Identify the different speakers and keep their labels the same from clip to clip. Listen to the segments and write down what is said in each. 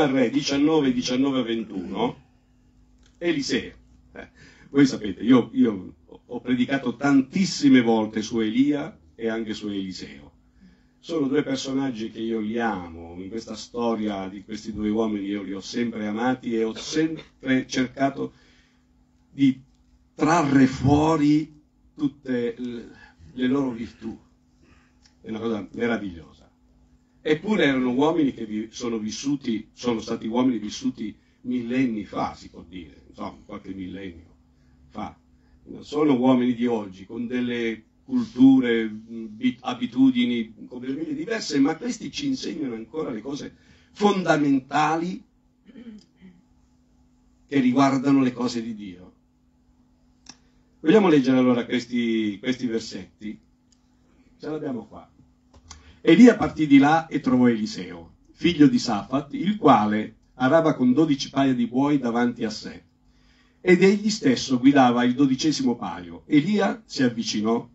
Speaker 1: Vogliamo leggere in Prima Re 19, 19, 21 Eliseo. Eh, voi sapete, io, io ho predicato tantissime volte su Elia e anche su Eliseo. Sono due personaggi che io li amo, in questa storia di questi due uomini io li ho sempre amati e ho sempre cercato di trarre fuori tutte le loro virtù. È una cosa meravigliosa. Eppure erano uomini che sono vissuti, sono stati uomini vissuti millenni fa, si può dire, insomma, qualche millennio fa. Non sono uomini di oggi, con delle culture, abitudini completamente diverse, ma questi ci insegnano ancora le cose fondamentali che riguardano le cose di Dio. Vogliamo leggere allora questi, questi versetti? Ce l'abbiamo qua. Elia partì di là e trovò Eliseo, figlio di Safat, il quale arava con dodici paia di buoi davanti a sé. Ed egli stesso guidava il dodicesimo paio. Elia si avvicinò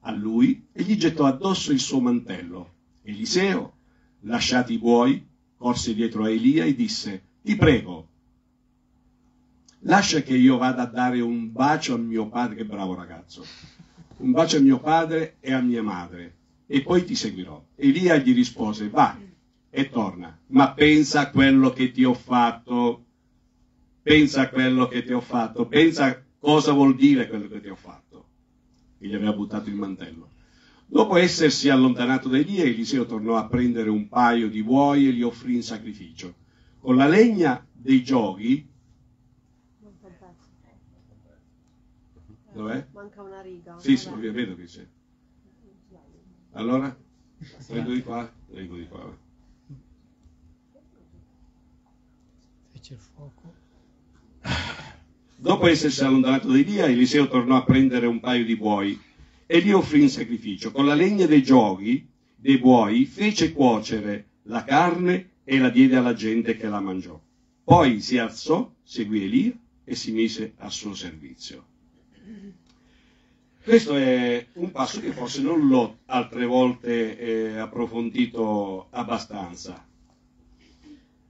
Speaker 1: a lui e gli gettò addosso il suo mantello. Eliseo, lasciati i buoi, corse dietro a Elia e disse, ti prego, lascia che io vada a dare un bacio a mio padre, che bravo ragazzo, un bacio a mio padre e a mia madre, e poi ti seguirò. Elia gli rispose, va e torna, ma pensa a quello che ti ho fatto, pensa a quello che ti ho fatto, pensa a cosa vuol dire quello che ti ho fatto. E gli aveva buttato il mantello. Dopo essersi allontanato da Elia, Eliseo tornò a prendere un paio di buoi e li offrì in sacrificio. Con la legna dei giochi Dov'è?
Speaker 2: Manca una riga.
Speaker 1: Sì, sì, vedo che c'è. Allora? Leggo di qua? Leggo di qua.
Speaker 3: Fece il fuoco.
Speaker 1: Dopo essersi allontanato da Elia, Eliseo tornò a prendere un paio di buoi e li offrì in sacrificio. Con la legna dei giochi, dei buoi, fece cuocere la carne e la diede alla gente che la mangiò. Poi si alzò, seguì Elia e si mise a suo servizio. Questo è un passo che forse non l'ho altre volte eh, approfondito abbastanza.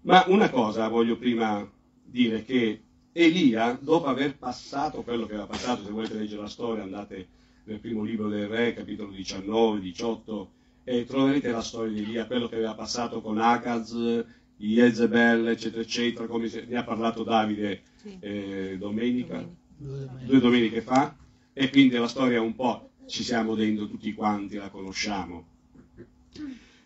Speaker 1: Ma una cosa voglio prima dire che Elia, dopo aver passato quello che aveva passato, se volete leggere la storia andate nel primo libro del Re, capitolo 19, 18, e troverete la storia di Elia, quello che aveva passato con Akaz, Jezebel, eccetera, eccetera, come ne ha parlato Davide eh, domenica, due domeniche fa, e quindi la storia un po' ci siamo dentro tutti quanti, la conosciamo.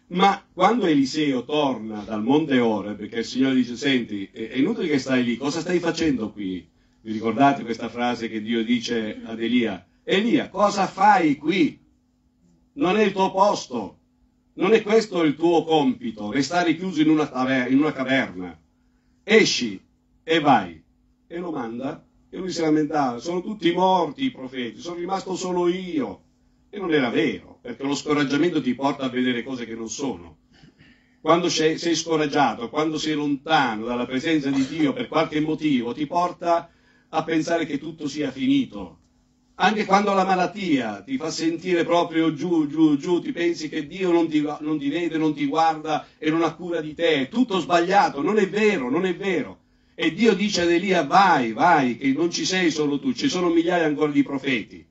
Speaker 1: Ma quando Eliseo torna dal monte Ore, perché il Signore dice, senti, è inutile che stai lì, cosa stai facendo qui? Vi ricordate questa frase che Dio dice ad Elia? Elia, cosa fai qui? Non è il tuo posto, non è questo il tuo compito, restare chiuso in una, taver- in una caverna. Esci e vai. E lo manda e lui si lamentava, sono tutti morti i profeti, sono rimasto solo io. E non era vero, perché lo scoraggiamento ti porta a vedere cose che non sono. Quando sei, scoraggiato, quando sei lontano dalla presenza di Dio per qualche motivo, ti porta a pensare che tutto sia finito. Anche quando la malattia ti fa sentire proprio giù, giù, giù, ti pensi che Dio non ti, non ti vede, non ti guarda e non ha cura di te. Tutto sbagliato, non è vero, non è vero. E Dio dice ad Elia, vai, vai, che non ci sei solo tu, ci sono migliaia ancora di profeti.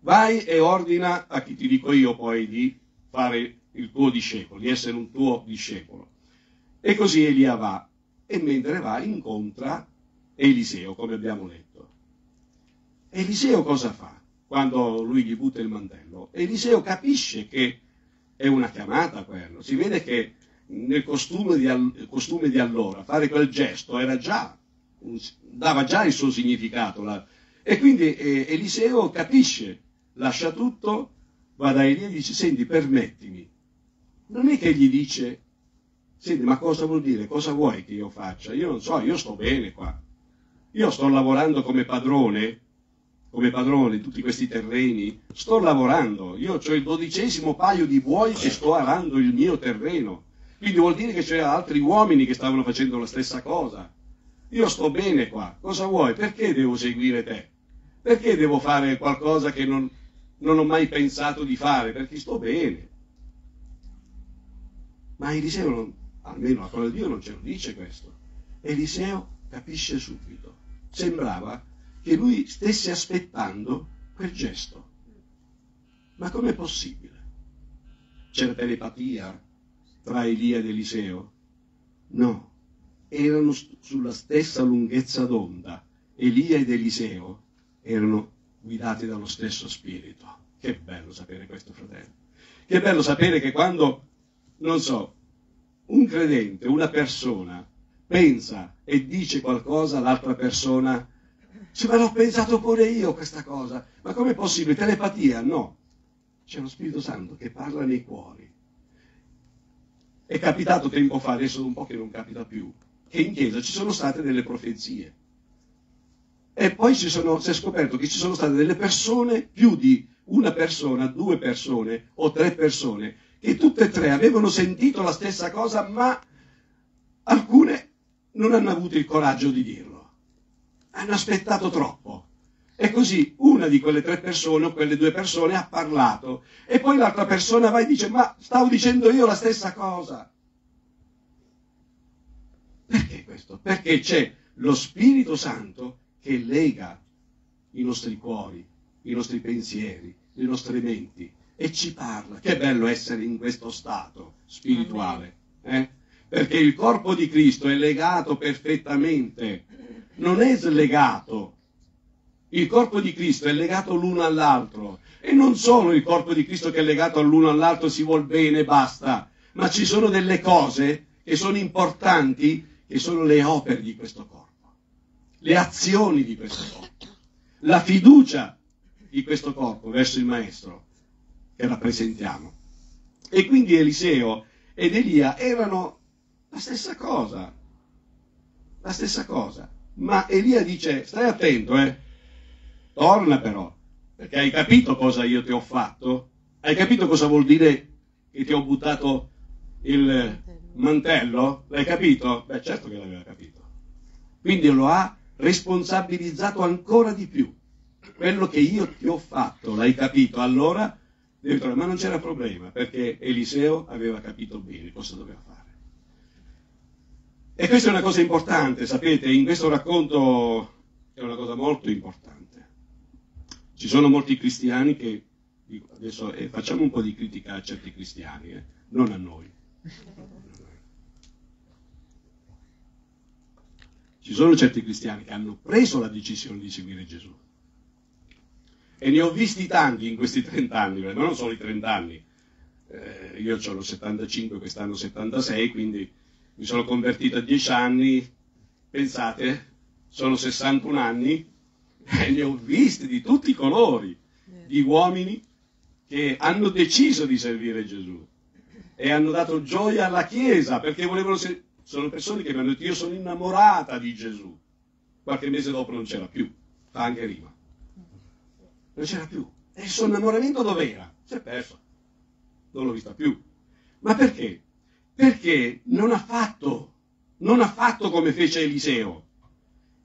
Speaker 1: Vai e ordina a chi ti dico io poi di fare il tuo discepolo, di essere un tuo discepolo. E così Elia va, e mentre va incontra Eliseo, come abbiamo letto. Eliseo cosa fa quando lui gli butta il mantello? Eliseo capisce che è una chiamata quello, si vede che nel costume di, costume di allora, fare quel gesto già, dava già il suo significato. La, e quindi eh, Eliseo capisce, lascia tutto, va da Elia e dice, senti, permettimi. Non è che gli dice, senti, ma cosa vuol dire? Cosa vuoi che io faccia? Io non so, io sto bene qua. Io sto lavorando come padrone, come padrone di tutti questi terreni, sto lavorando. Io ho il dodicesimo paio di buoi che sto arando il mio terreno. Quindi vuol dire che c'erano altri uomini che stavano facendo la stessa cosa. Io sto bene qua, cosa vuoi? Perché devo seguire te? Perché devo fare qualcosa che non, non ho mai pensato di fare? Perché sto bene. Ma Eliseo, non, almeno la parola di Dio non ce lo dice questo. Eliseo capisce subito. Sembrava che lui stesse aspettando quel gesto. Ma com'è possibile? C'era telepatia tra Elia ed Eliseo? No, erano sulla stessa lunghezza d'onda. Elia ed Eliseo erano guidati dallo stesso spirito. Che bello sapere questo, fratello. Che bello sapere che quando, non so, un credente, una persona, pensa e dice qualcosa, l'altra persona dice, ma l'ho pensato pure io questa cosa. Ma com'è possibile? Telepatia? No. C'è lo Spirito Santo che parla nei cuori. È capitato tempo fa, adesso un po' che non capita più, che in chiesa ci sono state delle profezie. E poi sono, si è scoperto che ci sono state delle persone, più di una persona, due persone o tre persone, che tutte e tre avevano sentito la stessa cosa, ma alcune non hanno avuto il coraggio di dirlo. Hanno aspettato troppo. E così una di quelle tre persone o quelle due persone ha parlato e poi l'altra persona va e dice ma stavo dicendo io la stessa cosa. Perché questo? Perché c'è lo Spirito Santo che lega i nostri cuori, i nostri pensieri, le nostre menti e ci parla. Che bello essere in questo stato spirituale, eh? perché il corpo di Cristo è legato perfettamente, non è slegato. Il corpo di Cristo è legato l'uno all'altro. E non solo il corpo di Cristo che è legato l'uno all'altro si vuol bene e basta, ma ci sono delle cose che sono importanti, che sono le opere di questo corpo. Le azioni di questo corpo, la fiducia di questo corpo verso il Maestro che rappresentiamo. E quindi Eliseo ed Elia erano la stessa cosa, la stessa cosa. Ma Elia dice, stai attento, eh, torna però, perché hai capito cosa io ti ho fatto? Hai capito cosa vuol dire che ti ho buttato il mantello? L'hai capito? Beh, certo che l'aveva capito. Quindi lo ha responsabilizzato ancora di più. Quello che io ti ho fatto, l'hai capito? Allora, ma non c'era problema, perché Eliseo aveva capito bene cosa doveva fare. E questa è una cosa importante, sapete, in questo racconto è una cosa molto importante. Ci sono molti cristiani che, adesso eh, facciamo un po' di critica a certi cristiani, eh, non a noi. Ci sono certi cristiani che hanno preso la decisione di seguire Gesù. E ne ho visti tanti in questi 30 anni, ma non solo i 30 anni. Eh, io ho 75, quest'anno 76, quindi mi sono convertito a 10 anni. Pensate, sono 61 anni ne ho visti di tutti i colori, di uomini che hanno deciso di servire Gesù e hanno dato gioia alla Chiesa perché volevano servire sono persone che mi hanno detto io sono innamorata di Gesù. Qualche mese dopo non c'era più, fa anche rima. Non c'era più. E il suo innamoramento dov'era? Si è perso. Non l'ho vista più. Ma perché? Perché non ha fatto, non ha fatto come fece Eliseo.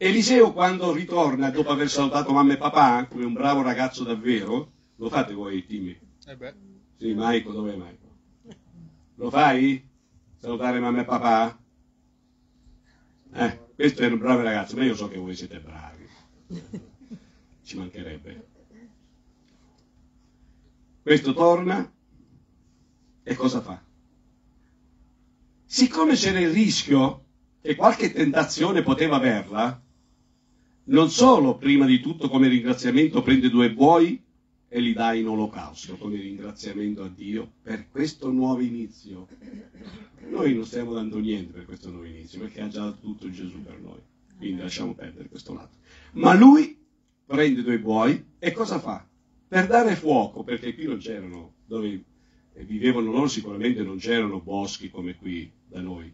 Speaker 1: Eliseo quando ritorna dopo aver salutato mamma e papà, come un bravo ragazzo davvero, lo fate voi Timmy? Eh beh. Sì, Maico, dov'è Maico? Lo fai? Salutare mamma e papà? Eh, questo è un bravo ragazzo, ma io so che voi siete bravi. Ci mancherebbe. Questo torna e cosa fa? Siccome c'era il rischio che qualche tentazione poteva averla, non solo prima di tutto come ringraziamento prende due buoi e li dà in olocausto come ringraziamento a Dio per questo nuovo inizio. Noi non stiamo dando niente per questo nuovo inizio perché ha già dato tutto Gesù per noi, quindi lasciamo perdere questo lato. Ma lui prende due buoi e cosa fa? Per dare fuoco, perché qui non c'erano, dove vivevano loro sicuramente non c'erano boschi come qui da noi.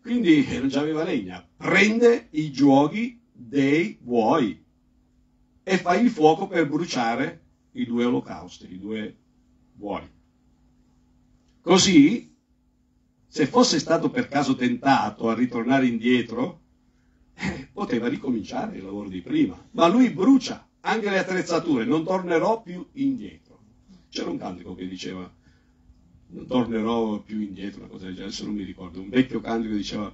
Speaker 1: Quindi non c'aveva legna. Prende i giuoghi dei buoi e fa il fuoco per bruciare i due olocausti, i due buoni. Così, se fosse stato per caso tentato a ritornare indietro, eh, poteva ricominciare il lavoro di prima. Ma lui brucia anche le attrezzature, non tornerò più indietro. C'era un cantico che diceva, non tornerò più indietro, una cosa del genere, adesso non mi ricordo, un vecchio cantico diceva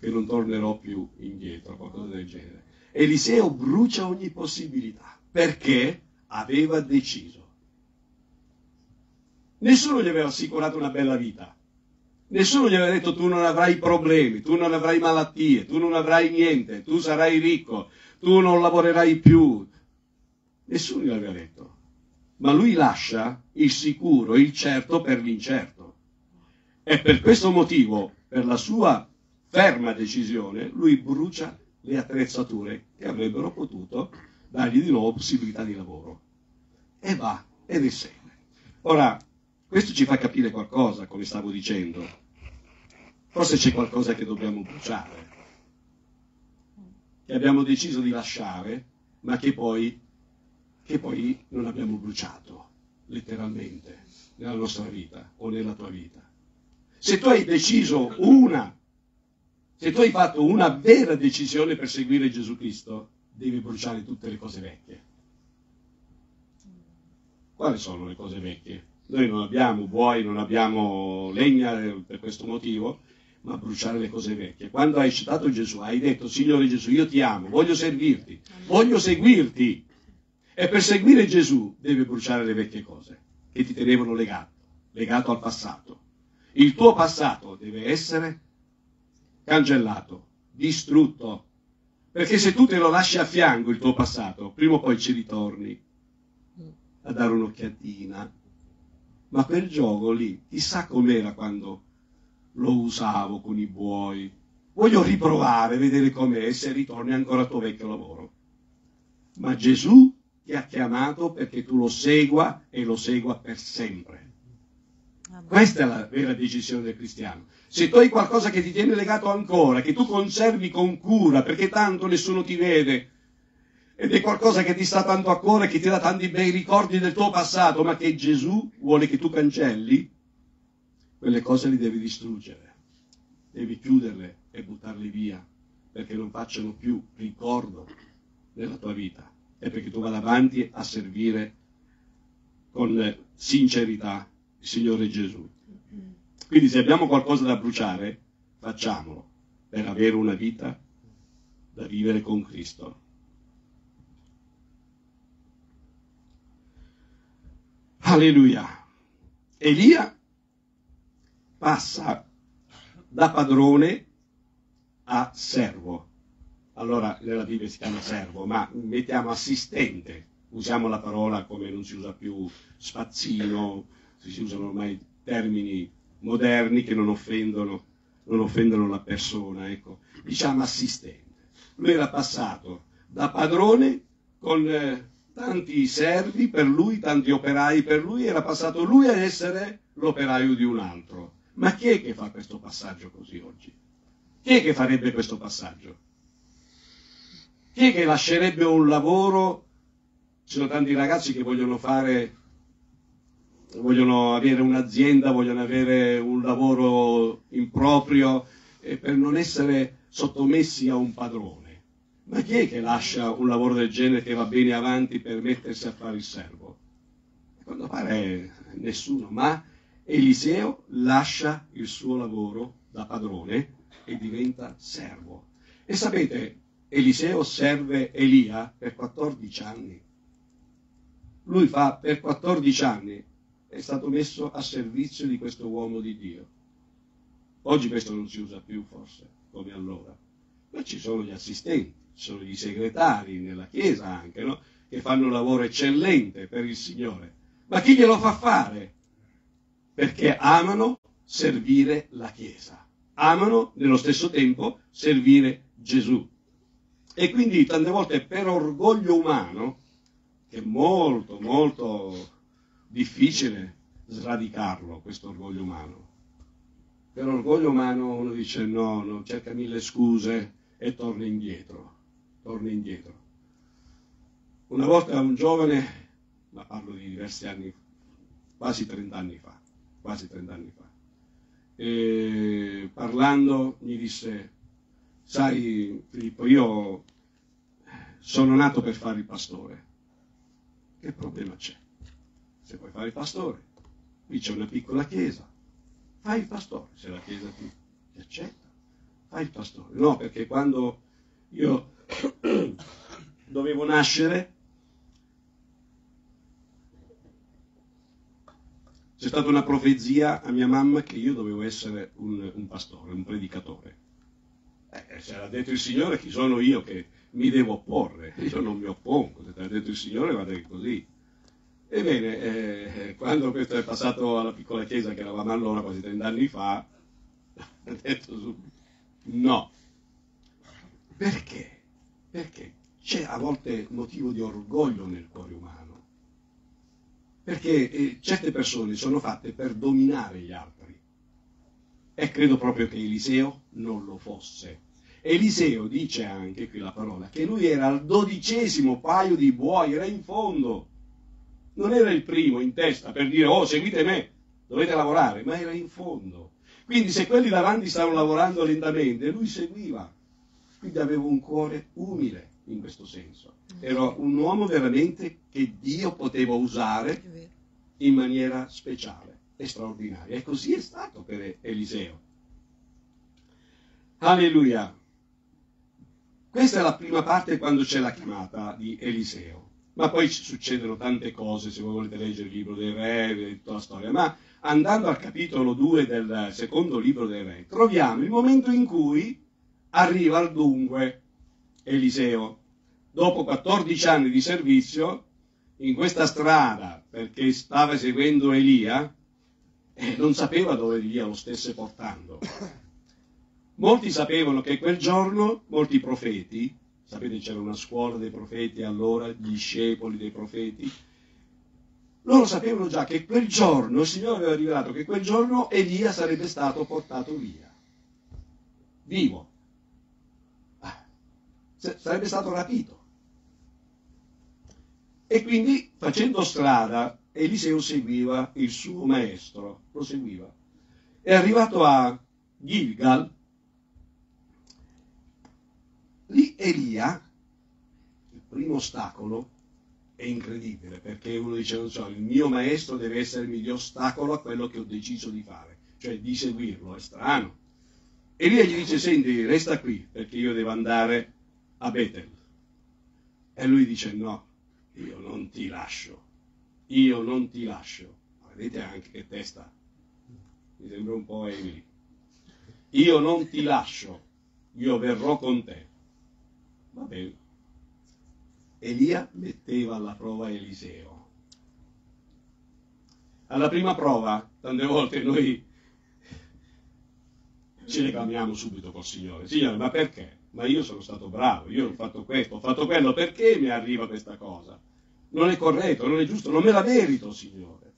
Speaker 1: che non tornerò più indietro, qualcosa del genere. Eliseo brucia ogni possibilità perché aveva deciso. Nessuno gli aveva assicurato una bella vita. Nessuno gli aveva detto tu non avrai problemi, tu non avrai malattie, tu non avrai niente, tu sarai ricco, tu non lavorerai più. Nessuno gli aveva detto. Ma lui lascia il sicuro, il certo per l'incerto. E per questo motivo, per la sua ferma decisione, lui brucia le attrezzature che avrebbero potuto dargli di nuovo possibilità di lavoro. E va ed esegue. Ora, questo ci fa capire qualcosa, come stavo dicendo. Forse c'è qualcosa che dobbiamo bruciare, che abbiamo deciso di lasciare, ma che poi, che poi non abbiamo bruciato, letteralmente, nella nostra vita o nella tua vita. Se tu hai deciso una, se tu hai fatto una vera decisione per seguire Gesù Cristo, devi bruciare tutte le cose vecchie. Quali sono le cose vecchie? Noi non abbiamo buoi, non abbiamo legna per questo motivo, ma bruciare le cose vecchie. Quando hai citato Gesù, hai detto, Signore Gesù, io ti amo, voglio servirti, voglio seguirti. E per seguire Gesù devi bruciare le vecchie cose che ti tenevano legato, legato al passato. Il tuo passato deve essere cancellato, distrutto, perché se tu te lo lasci a fianco il tuo passato, prima o poi ci ritorni a dare un'occhiatina. Ma quel gioco lì, chissà com'era quando lo usavo con i buoi. Voglio riprovare, vedere com'è e se ritorni ancora al tuo vecchio lavoro. Ma Gesù ti ha chiamato perché tu lo segua e lo segua per sempre. Questa è la vera decisione del cristiano. Se tu hai qualcosa che ti tiene legato ancora, che tu conservi con cura, perché tanto nessuno ti vede, ed è qualcosa che ti sta tanto a cuore, che ti dà tanti bei ricordi del tuo passato, ma che Gesù vuole che tu cancelli, quelle cose li devi distruggere, devi chiuderle e buttarle via, perché non facciano più ricordo nella tua vita e perché tu vada avanti a servire con sincerità il Signore Gesù. Quindi se abbiamo qualcosa da bruciare, facciamolo per avere una vita da vivere con Cristo. Alleluia. Elia passa da padrone a servo. Allora nella Bibbia si chiama servo, ma mettiamo assistente. Usiamo la parola come non si usa più spazzino, si usano ormai termini moderni che non offendono, non offendono la persona, ecco. diciamo assistente. Lui era passato da padrone con eh, tanti servi per lui, tanti operai per lui, era passato lui a essere l'operaio di un altro. Ma chi è che fa questo passaggio così oggi? Chi è che farebbe questo passaggio? Chi è che lascerebbe un lavoro? Ci sono tanti ragazzi che vogliono fare vogliono avere un'azienda, vogliono avere un lavoro improprio eh, per non essere sottomessi a un padrone. Ma chi è che lascia un lavoro del genere che va bene avanti per mettersi a fare il servo? A quanto pare nessuno, ma Eliseo lascia il suo lavoro da padrone e diventa servo. E sapete, Eliseo serve Elia per 14 anni. Lui fa per 14 anni è stato messo a servizio di questo uomo di Dio. Oggi questo non si usa più forse, come allora, ma ci sono gli assistenti, ci sono gli segretari nella Chiesa anche, no? che fanno un lavoro eccellente per il Signore. Ma chi glielo fa fare? Perché amano servire la Chiesa, amano nello stesso tempo servire Gesù. E quindi tante volte per orgoglio umano, che molto, molto difficile sradicarlo, questo orgoglio umano. Per orgoglio umano uno dice no, no, cerca mille scuse e torna indietro, torna indietro. Una volta un giovane, ma parlo di diversi anni, quasi 30 anni fa, quasi 30 anni fa, e parlando mi disse, sai Filippo, io sono nato per fare il pastore. Che problema c'è? Se vuoi fare il pastore, qui c'è una piccola chiesa, fai il pastore, se la chiesa ti, ti accetta, fai il pastore. No, perché quando io dovevo nascere, c'è stata una profezia a mia mamma che io dovevo essere un, un pastore, un predicatore. Eh, se l'ha detto il Signore, chi sono io che mi devo opporre? Io non mi oppongo, se l'ha detto il Signore va bene così. Ebbene, eh, quando questo è passato alla piccola chiesa che eravamo allora, quasi 30 anni fa, ha detto subito no. Perché? Perché c'è a volte motivo di orgoglio nel cuore umano. Perché eh, certe persone sono fatte per dominare gli altri. E credo proprio che Eliseo non lo fosse. Eliseo dice anche qui la parola che lui era al dodicesimo paio di buoi, era in fondo. Non era il primo in testa per dire oh seguite me, dovete lavorare, ma era in fondo. Quindi se quelli davanti stavano lavorando lentamente, lui seguiva. Quindi aveva un cuore umile in questo senso. Era un uomo veramente che Dio poteva usare in maniera speciale e straordinaria. E così è stato per Eliseo. Alleluia. Questa è la prima parte quando c'è la chiamata di Eliseo. Ma poi succedono tante cose, se voi volete leggere il libro dei re, tutta la storia. Ma andando al capitolo 2 del secondo libro dei re, troviamo il momento in cui arriva al dunque Eliseo. Dopo 14 anni di servizio, in questa strada, perché stava seguendo Elia, e non sapeva dove Elia lo stesse portando. Molti sapevano che quel giorno, molti profeti, sapete c'era una scuola dei profeti allora, gli discepoli dei profeti, loro sapevano già che quel giorno, il Signore aveva rivelato che quel giorno Elia sarebbe stato portato via, vivo, ah, sarebbe stato rapito. E quindi facendo strada, Eliseo seguiva il suo maestro, lo seguiva. È arrivato a Gilgal, lì Elia, il primo ostacolo, è incredibile, perché uno dice, non so, il mio maestro deve essere il miglior ostacolo a quello che ho deciso di fare, cioè di seguirlo, è strano. Elia gli dice, senti, resta qui, perché io devo andare a Betel. E lui dice, no, io non ti lascio, io non ti lascio. Vedete anche che testa, mi sembra un po' Emily. Io non ti lascio, io verrò con te. Va bene. Elia metteva alla prova Eliseo. Alla prima prova, tante volte noi ci reclamiamo subito col Signore. Signore, ma perché? Ma io sono stato bravo, io ho fatto questo, ho fatto quello, perché mi arriva questa cosa? Non è corretto, non è giusto, non me la merito, Signore.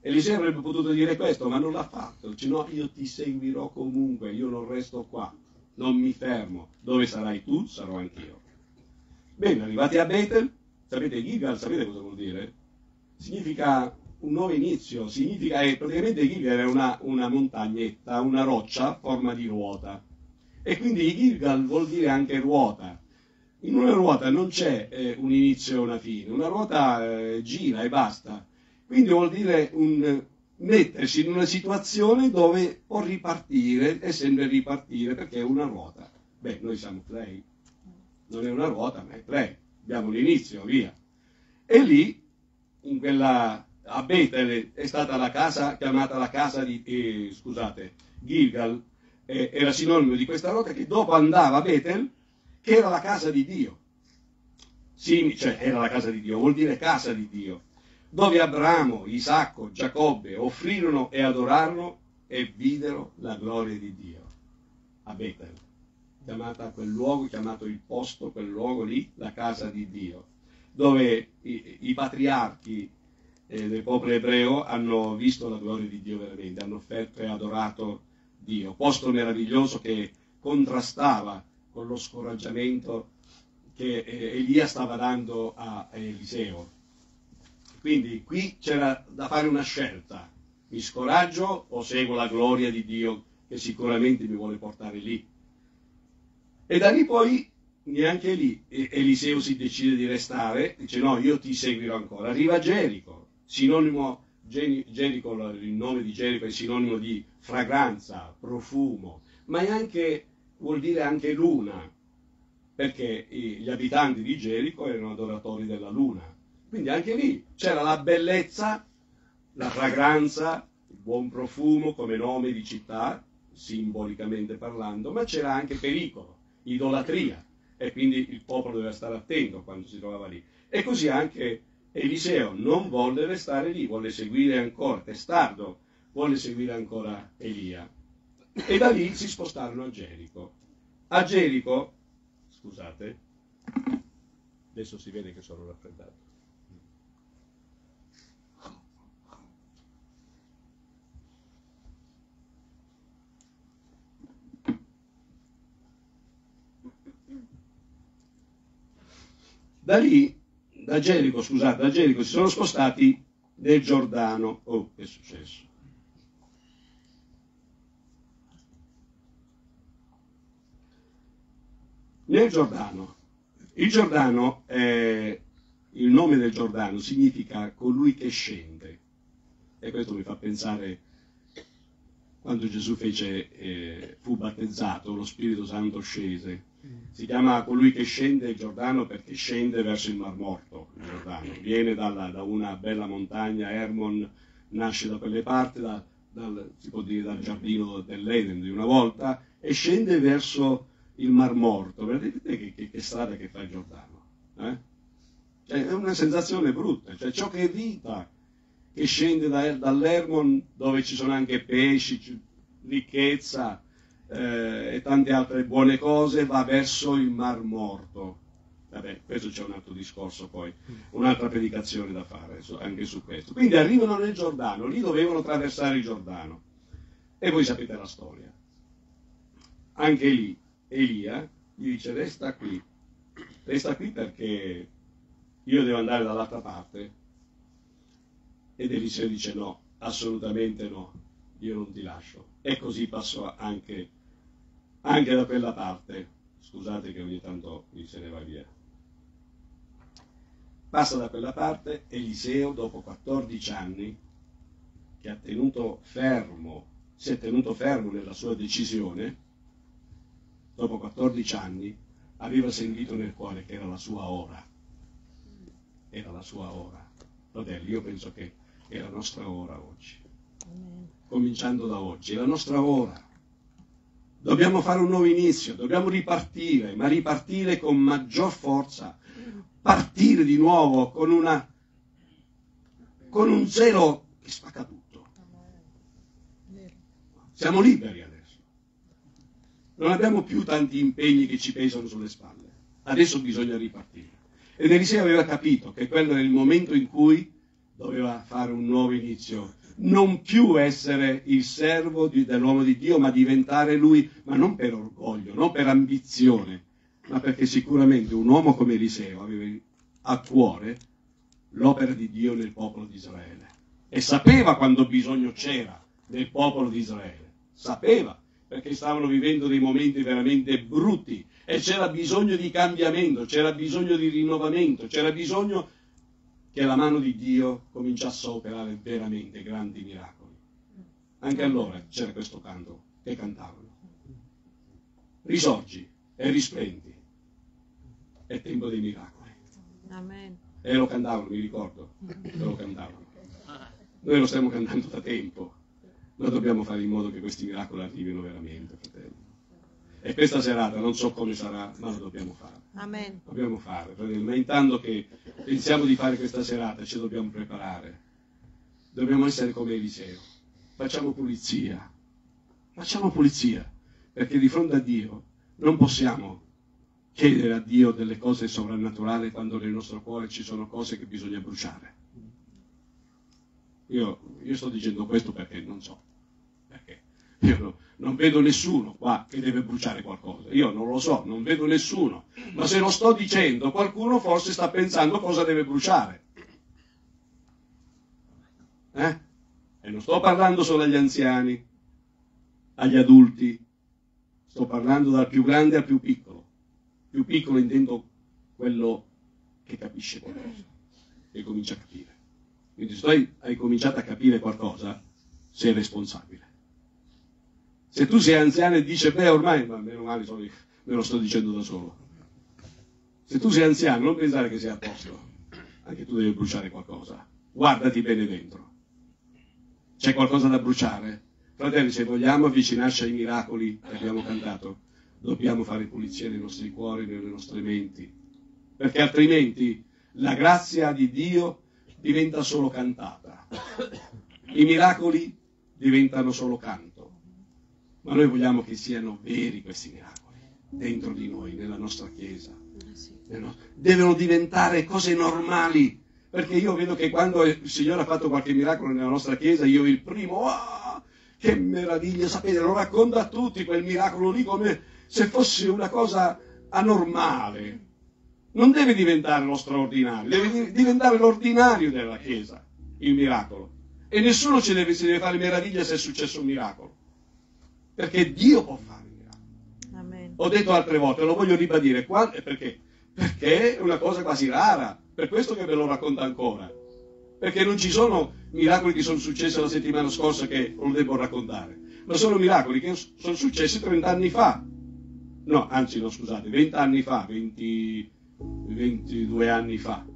Speaker 1: Eliseo avrebbe potuto dire questo, ma non l'ha fatto. Dice, no, io ti seguirò comunque, io non resto qua, non mi fermo. Dove sarai tu, sarò anch'io. Bene, arrivati a Betel, sapete Gilgal, sapete cosa vuol dire? Significa un nuovo inizio, significa che praticamente Gilgal è una, una montagnetta, una roccia a forma di ruota. E quindi Gilgal vuol dire anche ruota. In una ruota non c'è eh, un inizio e una fine, una ruota eh, gira e basta. Quindi vuol dire un, mettersi in una situazione dove può ripartire e sempre ripartire perché è una ruota. Beh, noi siamo play, non è una ruota ma è play, abbiamo l'inizio, via. E lì, in quella, a Betel è stata la casa, chiamata la casa di, eh, scusate, Gilgal, eh, era sinonimo di questa ruota che dopo andava a Betel che era la casa di Dio. Sì, cioè era la casa di Dio, vuol dire casa di Dio, dove Abramo, Isacco, Giacobbe offrirono e adorarono e videro la gloria di Dio. A Betel, chiamata quel luogo, chiamato il posto, quel luogo lì, la casa di Dio, dove i, i patriarchi eh, del popolo ebreo hanno visto la gloria di Dio veramente, hanno offerto e adorato Dio. Posto meraviglioso che contrastava con lo scoraggiamento che eh, Elia stava dando a Eliseo. Quindi qui c'era da fare una scelta, mi scoraggio o seguo la gloria di Dio che sicuramente mi vuole portare lì. E da lì poi, neanche lì, Eliseo si decide di restare, dice no, io ti seguirò ancora. Arriva Gerico, sinonimo Gerico, il nome di Gerico è sinonimo di fragranza, profumo, ma anche, vuol dire anche luna, perché gli abitanti di Gerico erano adoratori della luna. Quindi anche lì c'era la bellezza, la fragranza, il buon profumo come nome di città, simbolicamente parlando, ma c'era anche pericolo, idolatria, e quindi il popolo doveva stare attento quando si trovava lì. E così anche Eliseo non volle restare lì, volle seguire ancora, testardo, volle seguire ancora Elia. E da lì si spostarono a Gerico. A Gerico, scusate, adesso si vede che sono raffreddato. Da lì da Gerico, scusate, da Gerico si sono spostati nel Giordano. Oh, che è successo? Nel Giordano. Il Giordano, è, il nome del Giordano significa colui che scende. E questo mi fa pensare quando Gesù fece, eh, fu battezzato, lo Spirito Santo scese si chiama colui che scende il Giordano perché scende verso il Mar Morto, il Giordano. Viene dalla, da una bella montagna, Hermon nasce da quelle parti, da, dal, si può dire dal giardino dell'Eden di una volta, e scende verso il Mar Morto. Vedete che, che, che strada che fa il Giordano? Eh? Cioè, è una sensazione brutta, cioè ciò che è vita, che scende da, dall'Hermon dove ci sono anche pesci, ricchezza, eh, e tante altre buone cose, va verso il Mar Morto. Vabbè, questo c'è un altro discorso poi, un'altra predicazione da fare anche su questo. Quindi arrivano nel Giordano, lì dovevano attraversare il Giordano. E voi sapete la storia. Anche lì Elia gli dice resta qui, resta qui perché io devo andare dall'altra parte. Ed Eliseo dice no, assolutamente no, io non ti lascio. E così passò anche anche da quella parte. Scusate che ogni tanto mi se ne va via. Passa da quella parte Eliseo dopo 14 anni che ha tenuto fermo, si è tenuto fermo nella sua decisione, dopo 14 anni aveva sentito nel cuore che era la sua ora. Era la sua ora. Fratelli, io penso che è la nostra ora oggi. Cominciando da oggi, è la nostra ora. Dobbiamo fare un nuovo inizio, dobbiamo ripartire, ma ripartire con maggior forza, partire di nuovo con, una, con un zelo che spacca tutto. Siamo liberi adesso. Non abbiamo più tanti impegni che ci pesano sulle spalle. Adesso bisogna ripartire. Ed Eliseo aveva capito che quello era il momento in cui doveva fare un nuovo inizio non più essere il servo di, dell'uomo di Dio, ma diventare lui, ma non per orgoglio, non per ambizione, ma perché sicuramente un uomo come Eliseo aveva a cuore l'opera di Dio nel popolo di Israele. E sapeva quando bisogno c'era nel popolo di Israele, sapeva perché stavano vivendo dei momenti veramente brutti. E c'era bisogno di cambiamento, c'era bisogno di rinnovamento, c'era bisogno che la mano di Dio cominciasse a operare veramente grandi miracoli. Anche allora c'era questo canto che cantavano. Risorgi e risplendi. È tempo dei miracoli. Amen. E lo cantavano, mi ricordo, lo cantavano. Noi lo stiamo cantando da tempo, ma dobbiamo fare in modo che questi miracoli arrivino veramente, fratelli. E questa serata non so come sarà, ma lo dobbiamo fare. Amen. Dobbiamo fare, ma intanto che pensiamo di fare questa serata ci dobbiamo preparare. Dobbiamo essere come Eliseo. Facciamo pulizia. Facciamo pulizia, perché di fronte a Dio non possiamo chiedere a Dio delle cose sovrannaturali quando nel nostro cuore ci sono cose che bisogna bruciare. Io, io sto dicendo questo perché non so. Perché io no, non vedo nessuno qua che deve bruciare qualcosa. Io non lo so, non vedo nessuno. Ma se lo sto dicendo, qualcuno forse sta pensando cosa deve bruciare. Eh? E non sto parlando solo agli anziani, agli adulti, sto parlando dal più grande al più piccolo. Più piccolo intendo quello che capisce qualcosa, che comincia a capire. Quindi se tu hai cominciato a capire qualcosa, sei responsabile. Se tu sei anziano e dici, beh ormai, ma meno male sono io, me lo sto dicendo da solo. Se tu sei anziano, non pensare che sia a posto, anche tu devi bruciare qualcosa. Guardati bene dentro. C'è qualcosa da bruciare? Fratelli, se vogliamo avvicinarci ai miracoli che abbiamo cantato, dobbiamo fare pulizia nei nostri cuori, nelle nostre menti, perché altrimenti la grazia di Dio diventa solo cantata, i miracoli diventano solo canto, ma noi vogliamo che siano veri questi miracoli dentro di noi, nella nostra Chiesa. Devono diventare cose normali, perché io vedo che quando il Signore ha fatto qualche miracolo nella nostra Chiesa, io il primo, oh, che meraviglia, sapete, lo racconto a tutti quel miracolo lì come se fosse una cosa anormale. Non deve diventare lo straordinario, deve diventare l'ordinario della Chiesa, il miracolo. E nessuno ci deve, si deve fare meraviglia se è successo un miracolo. Perché Dio può fare. Amen. Ho detto altre volte, lo voglio ribadire, perché? Perché è una cosa quasi rara, per questo che ve lo racconto ancora. Perché non ci sono miracoli che sono successi la settimana scorsa che lo devo raccontare, ma sono miracoli che sono successi 30 anni fa. No, anzi no, scusate, 20 anni fa, 20, 22 anni fa.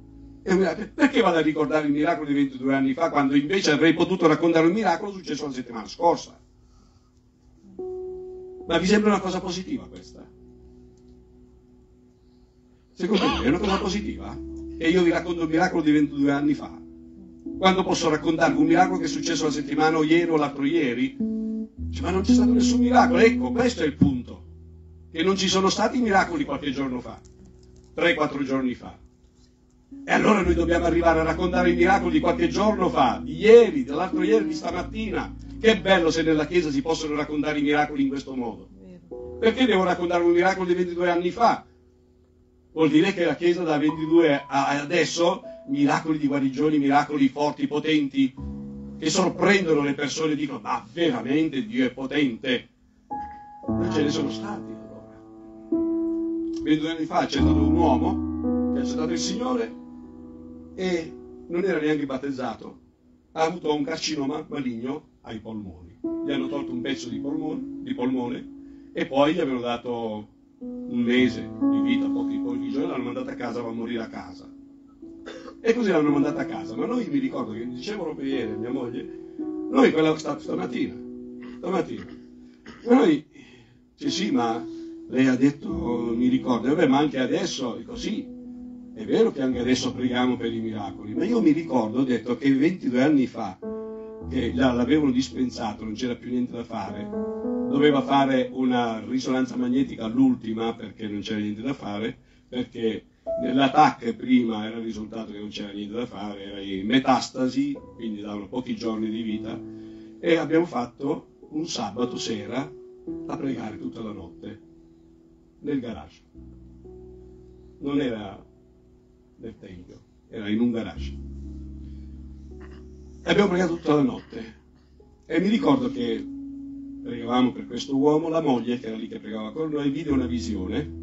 Speaker 1: Perché vado a ricordare il miracolo di 22 anni fa quando invece avrei potuto raccontare un miracolo successo la settimana scorsa? Ma vi sembra una cosa positiva questa? Secondo me è una cosa positiva? E io vi racconto il miracolo di 22 anni fa. Quando posso raccontarvi un miracolo che è successo la settimana o ieri o l'altro ieri? Ma non c'è stato nessun miracolo. Ecco, questo è il punto. Che non ci sono stati miracoli qualche giorno fa. 3-4 giorni fa. E allora noi dobbiamo arrivare a raccontare i miracoli di qualche giorno fa, di ieri, dell'altro ieri, di stamattina. Che bello se nella Chiesa si possono raccontare i miracoli in questo modo. Perché devo raccontare un miracolo di 22 anni fa? Vuol dire che la Chiesa da 22 a adesso, miracoli di guarigioni, miracoli forti, potenti, che sorprendono le persone e dicono, ma veramente Dio è potente? Ma ce ne sono stati allora. 22 anni fa c'è stato un uomo che ha accettato il Signore e non era neanche battezzato. Ha avuto un carcinoma maligno ai polmoni. Gli hanno tolto un pezzo di polmone, di polmone e poi gli avevano dato un mese di vita, pochi, pochi giorni, l'hanno mandata a casa, va a morire a casa. E così l'hanno mandata a casa. Ma noi mi ricordo che dicevo proprio ieri a mia moglie, noi quella stamattina, stamattina, ma noi, sì sì, ma lei ha detto, mi ricordo, vabbè, ma anche adesso è così. È vero che anche adesso preghiamo per i miracoli, ma io mi ricordo, ho detto che 22 anni fa, che l'avevano dispensato, non c'era più niente da fare, doveva fare una risonanza magnetica all'ultima perché non c'era niente da fare, perché nell'attacco prima era il risultato che non c'era niente da fare, era in metastasi, quindi davano pochi giorni di vita, e abbiamo fatto un sabato sera a pregare tutta la notte nel garage. Non era nel tempio, era in un garage. E abbiamo pregato tutta la notte. E mi ricordo che pregavamo per questo uomo, la moglie che era lì che pregava con noi vide una visione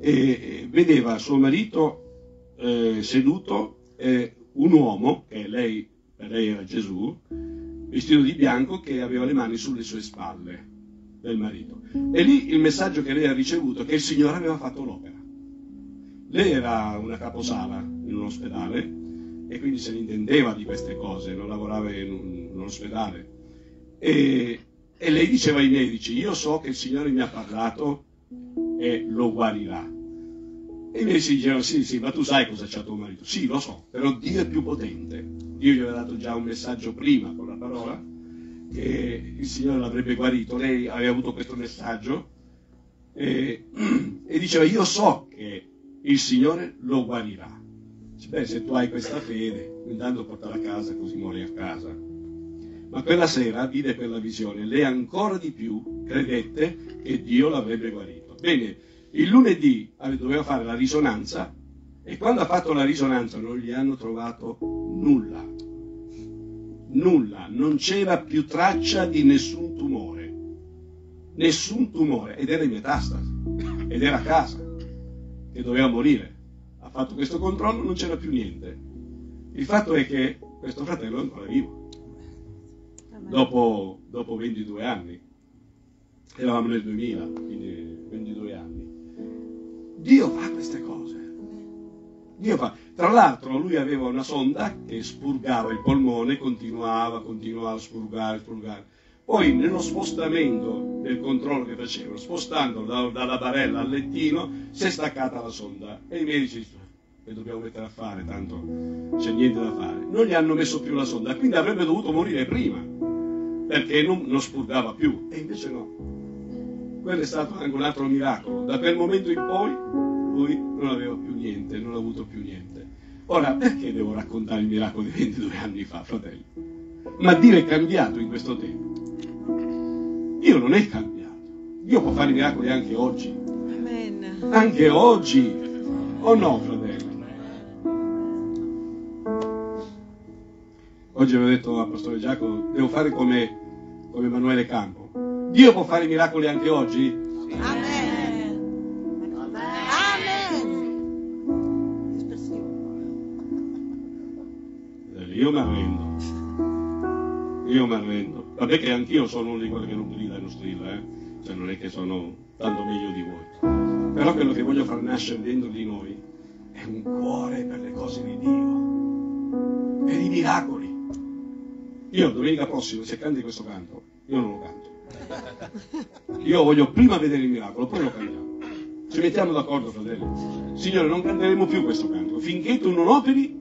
Speaker 1: e vedeva suo marito eh, seduto eh, un uomo, che lei, lei era Gesù, vestito di bianco che aveva le mani sulle sue spalle del marito. E lì il messaggio che lei ha ricevuto è che il Signore aveva fatto l'opera. Lei era una caposala in un ospedale e quindi se ne intendeva di queste cose, non lavorava in un, in un ospedale e, e lei diceva ai medici, io so che il Signore mi ha parlato e lo guarirà. E i medici dicevano, sì, sì, ma tu sai cosa c'ha tuo marito? Sì, lo so, però Dio è più potente. Dio gli aveva dato già un messaggio prima con la parola che il Signore l'avrebbe guarito. Lei aveva avuto questo messaggio e, e diceva, io so che il Signore lo guarirà. Beh, se tu hai questa fede, intanto portala a casa così muori a casa. Ma quella sera vide quella visione, lei ancora di più credette che Dio l'avrebbe guarito. Bene, il lunedì doveva fare la risonanza e quando ha fatto la risonanza non gli hanno trovato nulla. Nulla, non c'era più traccia di nessun tumore. Nessun tumore, ed era in metastasi, ed era a casa, che doveva morire. Ha fatto questo controllo, non c'era più niente. Il fatto è che questo fratello è ancora vivo, dopo, dopo 22 anni. Eravamo nel 2000, quindi 22 anni. Dio fa queste cose. Dio fa. Tra l'altro lui aveva una sonda che spurgava il polmone, continuava, continuava a spurgare, spurgare. Poi nello spostamento del controllo che facevano, spostandolo da, dalla barella al lettino, si è staccata la sonda e i medici che dobbiamo mettere a fare, tanto c'è niente da fare. Non gli hanno messo più la sonda, quindi avrebbe dovuto morire prima, perché non, non spurgava più, e invece no. Quello è stato anche un altro miracolo. Da quel momento in poi lui non aveva più niente, non ha avuto più niente. Ora, perché devo raccontare il miracolo di 22 anni fa, fratelli? Ma Dio è cambiato in questo tempo. Dio non è cambiato. Dio può fare miracoli anche oggi.
Speaker 2: Amen.
Speaker 1: Anche oggi. O no, fratelli? Oggi avevo detto al pastore Giacomo, devo fare come, come Emanuele Campo. Dio può fare miracoli anche oggi?
Speaker 2: Amen. Amen. Espressivo.
Speaker 1: Io mi arrendo. Io mi arrendo. Vabbè che anch'io sono uno di quelli che non grida e non strilla, eh? Cioè non è che sono tanto meglio di voi. Però quello che voglio far nascere dentro di noi è un cuore per le cose di Dio, per i miracoli. Io domenica prossima, se canti questo canto, io non lo canto. Io voglio prima vedere il miracolo, poi lo cantiamo. Ci mettiamo d'accordo, fratelli. Signore, non canteremo più questo canto finché tu non operi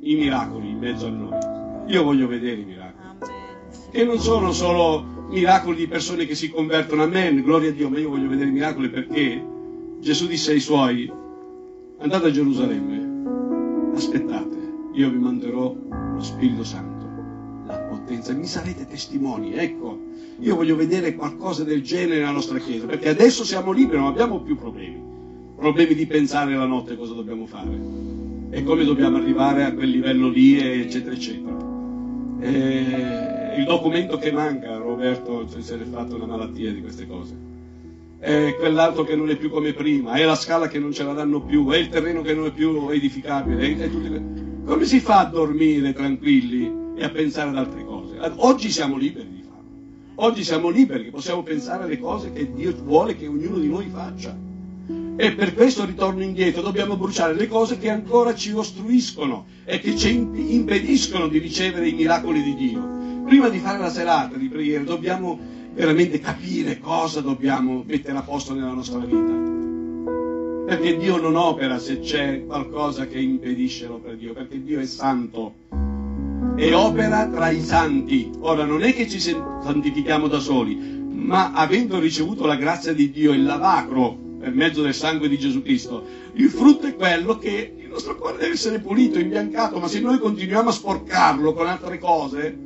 Speaker 1: i miracoli in mezzo a noi. Io voglio vedere i miracoli. Che non sono solo miracoli di persone che si convertono, amen, gloria a Dio, ma io voglio vedere i miracoli perché Gesù disse ai suoi, andate a Gerusalemme, aspettate, io vi manderò lo Spirito Santo, potenza, mi sarete testimoni, ecco, io voglio vedere qualcosa del genere nella nostra Chiesa, perché adesso siamo liberi, non abbiamo più problemi, problemi di pensare la notte cosa dobbiamo fare e come dobbiamo arrivare a quel livello lì, eccetera, eccetera. Eh, il documento che manca, Roberto se ne è fatto una malattia di queste cose. È quell'altro che non è più come prima, è la scala che non ce la danno più, è il terreno che non è più edificabile. è- è tutte Come si fa a dormire tranquilli e a pensare ad altre? Oggi siamo liberi di farlo. Oggi siamo liberi possiamo pensare alle cose che Dio vuole che ognuno di noi faccia. E per questo ritorno indietro dobbiamo bruciare le cose che ancora ci ostruiscono e che ci imp- impediscono di ricevere i miracoli di Dio. Prima di fare la serata di preghiera dobbiamo veramente capire cosa dobbiamo mettere a posto nella nostra vita. Perché Dio non opera se c'è qualcosa che impedisce l'opera di Dio, perché Dio è santo e opera tra i santi. Ora non è che ci santifichiamo da soli, ma avendo ricevuto la grazia di Dio, il lavacro per mezzo del sangue di Gesù Cristo, il frutto è quello che il nostro cuore deve essere pulito, imbiancato, ma se noi continuiamo a sporcarlo con altre cose,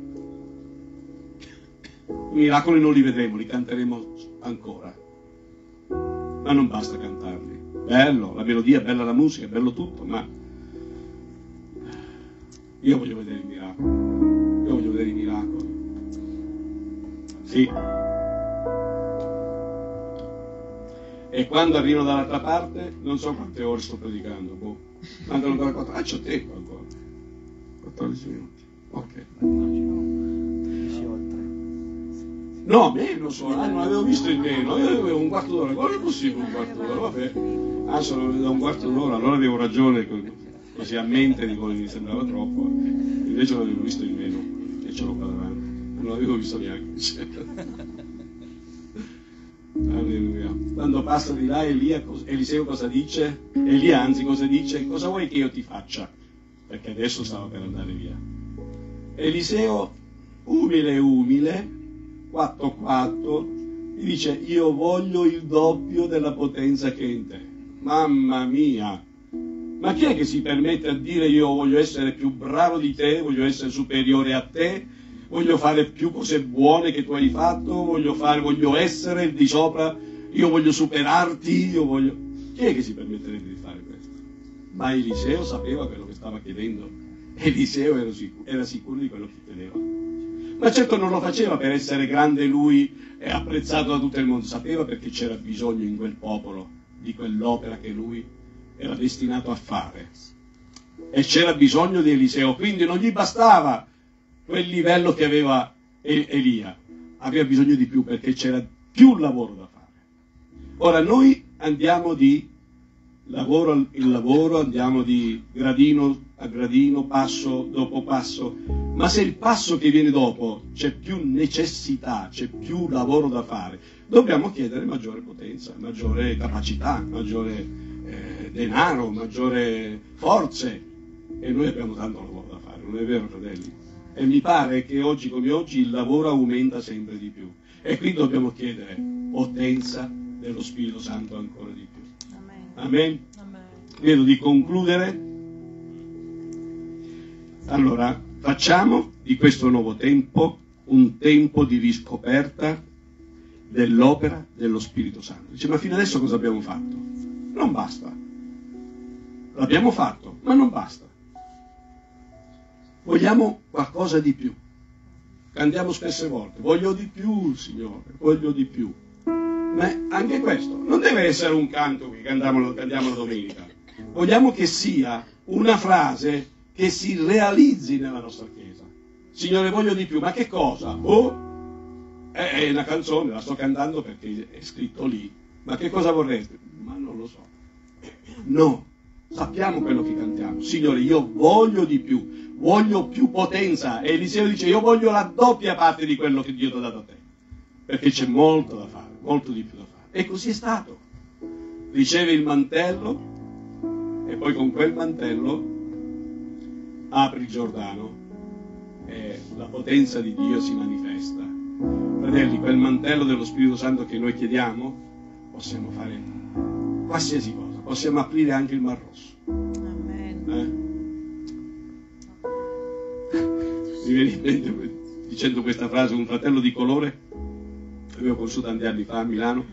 Speaker 1: i miracoli non li vedremo, li canteremo ancora. Ma non basta cantarli. Bello, la melodia, bella la musica, bello tutto, ma io voglio vedere i miracoli. Io voglio vedere i miracoli. Sì. E quando arrivo dall'altra parte, non so quante ore sto predicando, boh. Mancano ancora 4. Ah, c'ho tempo ancora. 14 minuti. Ok. No, meno so, ah, non avevo visto il meno, io avevo un quarto d'ora, come è possibile un quarto d'ora? Vabbè, ah, sono da un quarto d'ora, allora avevo ragione, così a mente dico, mi sembrava troppo, invece non avevo visto il meno, e ce l'ho qua davanti, non l'avevo visto neanche. Alleluia. Quando passa di là Elia, Eliseo cosa dice? Elia anzi cosa dice? Cosa vuoi che io ti faccia? Perché adesso stava per andare via. Eliseo, umile umile, 4-4, gli dice io voglio il doppio della potenza che è in te. Mamma mia! Ma chi è che si permette a dire io voglio essere più bravo di te, voglio essere superiore a te, voglio fare più cose buone che tu hai fatto, voglio, fare, voglio essere di sopra, io voglio superarti, io voglio... Chi è che si permetterebbe di fare questo? Ma Eliseo sapeva quello che stava chiedendo. Eliseo era sicuro, era sicuro di quello che chiedeva. Ma certo non lo faceva per essere grande lui e apprezzato da tutto il mondo, sapeva perché c'era bisogno in quel popolo di quell'opera che lui era destinato a fare. e c'era bisogno di Eliseo, quindi non gli bastava quel livello che aveva Elia, aveva bisogno di più perché c'era più lavoro da fare. Ora noi andiamo di lavoro in lavoro, andiamo di gradino a gradino, passo dopo passo, ma se il passo che viene dopo c'è più necessità, c'è più lavoro da fare, dobbiamo chiedere maggiore potenza, maggiore capacità, maggiore denaro, maggiore forze e noi abbiamo tanto lavoro da fare, non è vero fratelli? E mi pare che oggi come oggi il lavoro aumenta sempre di più e quindi dobbiamo chiedere potenza dello Spirito Santo ancora di più. Amen.
Speaker 2: Amen.
Speaker 1: Vedo di concludere. Allora, facciamo di questo nuovo tempo un tempo di riscoperta dell'opera dello Spirito Santo. Dice, ma fino adesso cosa abbiamo fatto? Non basta. L'abbiamo fatto, ma non basta. Vogliamo qualcosa di più. Cantiamo spesse volte, voglio di più, Signore, voglio di più. Ma anche questo non deve essere un canto che cantiamo, cantiamo la domenica. Vogliamo che sia una frase che si realizzi nella nostra Chiesa. Signore, voglio di più, ma che cosa? Oh, è una canzone, la sto cantando perché è scritto lì. Ma che cosa vorreste? Ma non lo so. No, sappiamo quello che cantiamo. Signore, io voglio di più, voglio più potenza. E Eliseo dice, io voglio la doppia parte di quello che Dio ti ha dato a te. Perché c'è molto da fare, molto di più da fare. E così è stato. Riceve il mantello e poi con quel mantello apri il Giordano e la potenza di Dio si manifesta. Fratelli, quel mantello dello Spirito Santo che noi chiediamo, possiamo fare qualsiasi cosa, possiamo aprire anche il Mar Rosso.
Speaker 2: Amen.
Speaker 1: Eh? Mi viene in mente dicendo questa frase un fratello di colore, avevo conosciuto tanti anni fa a Milano,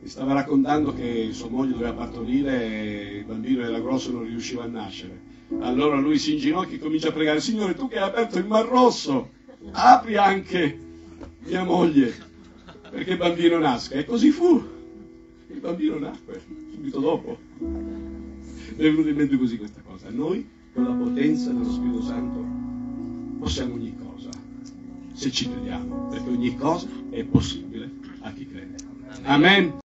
Speaker 1: mi stava raccontando che sua moglie doveva partorire e il bambino era grosso e non riusciva a nascere. Allora lui si inginocchia e comincia a pregare, Signore, tu che hai aperto il Mar Rosso, apri anche mia moglie perché il bambino nasca. E così fu. Il bambino nacque subito dopo. Mi è venuta in mente così questa cosa. Noi, con la potenza dello Spirito Santo, possiamo ogni cosa, se ci crediamo, perché ogni cosa è possibile a chi crede. Amen.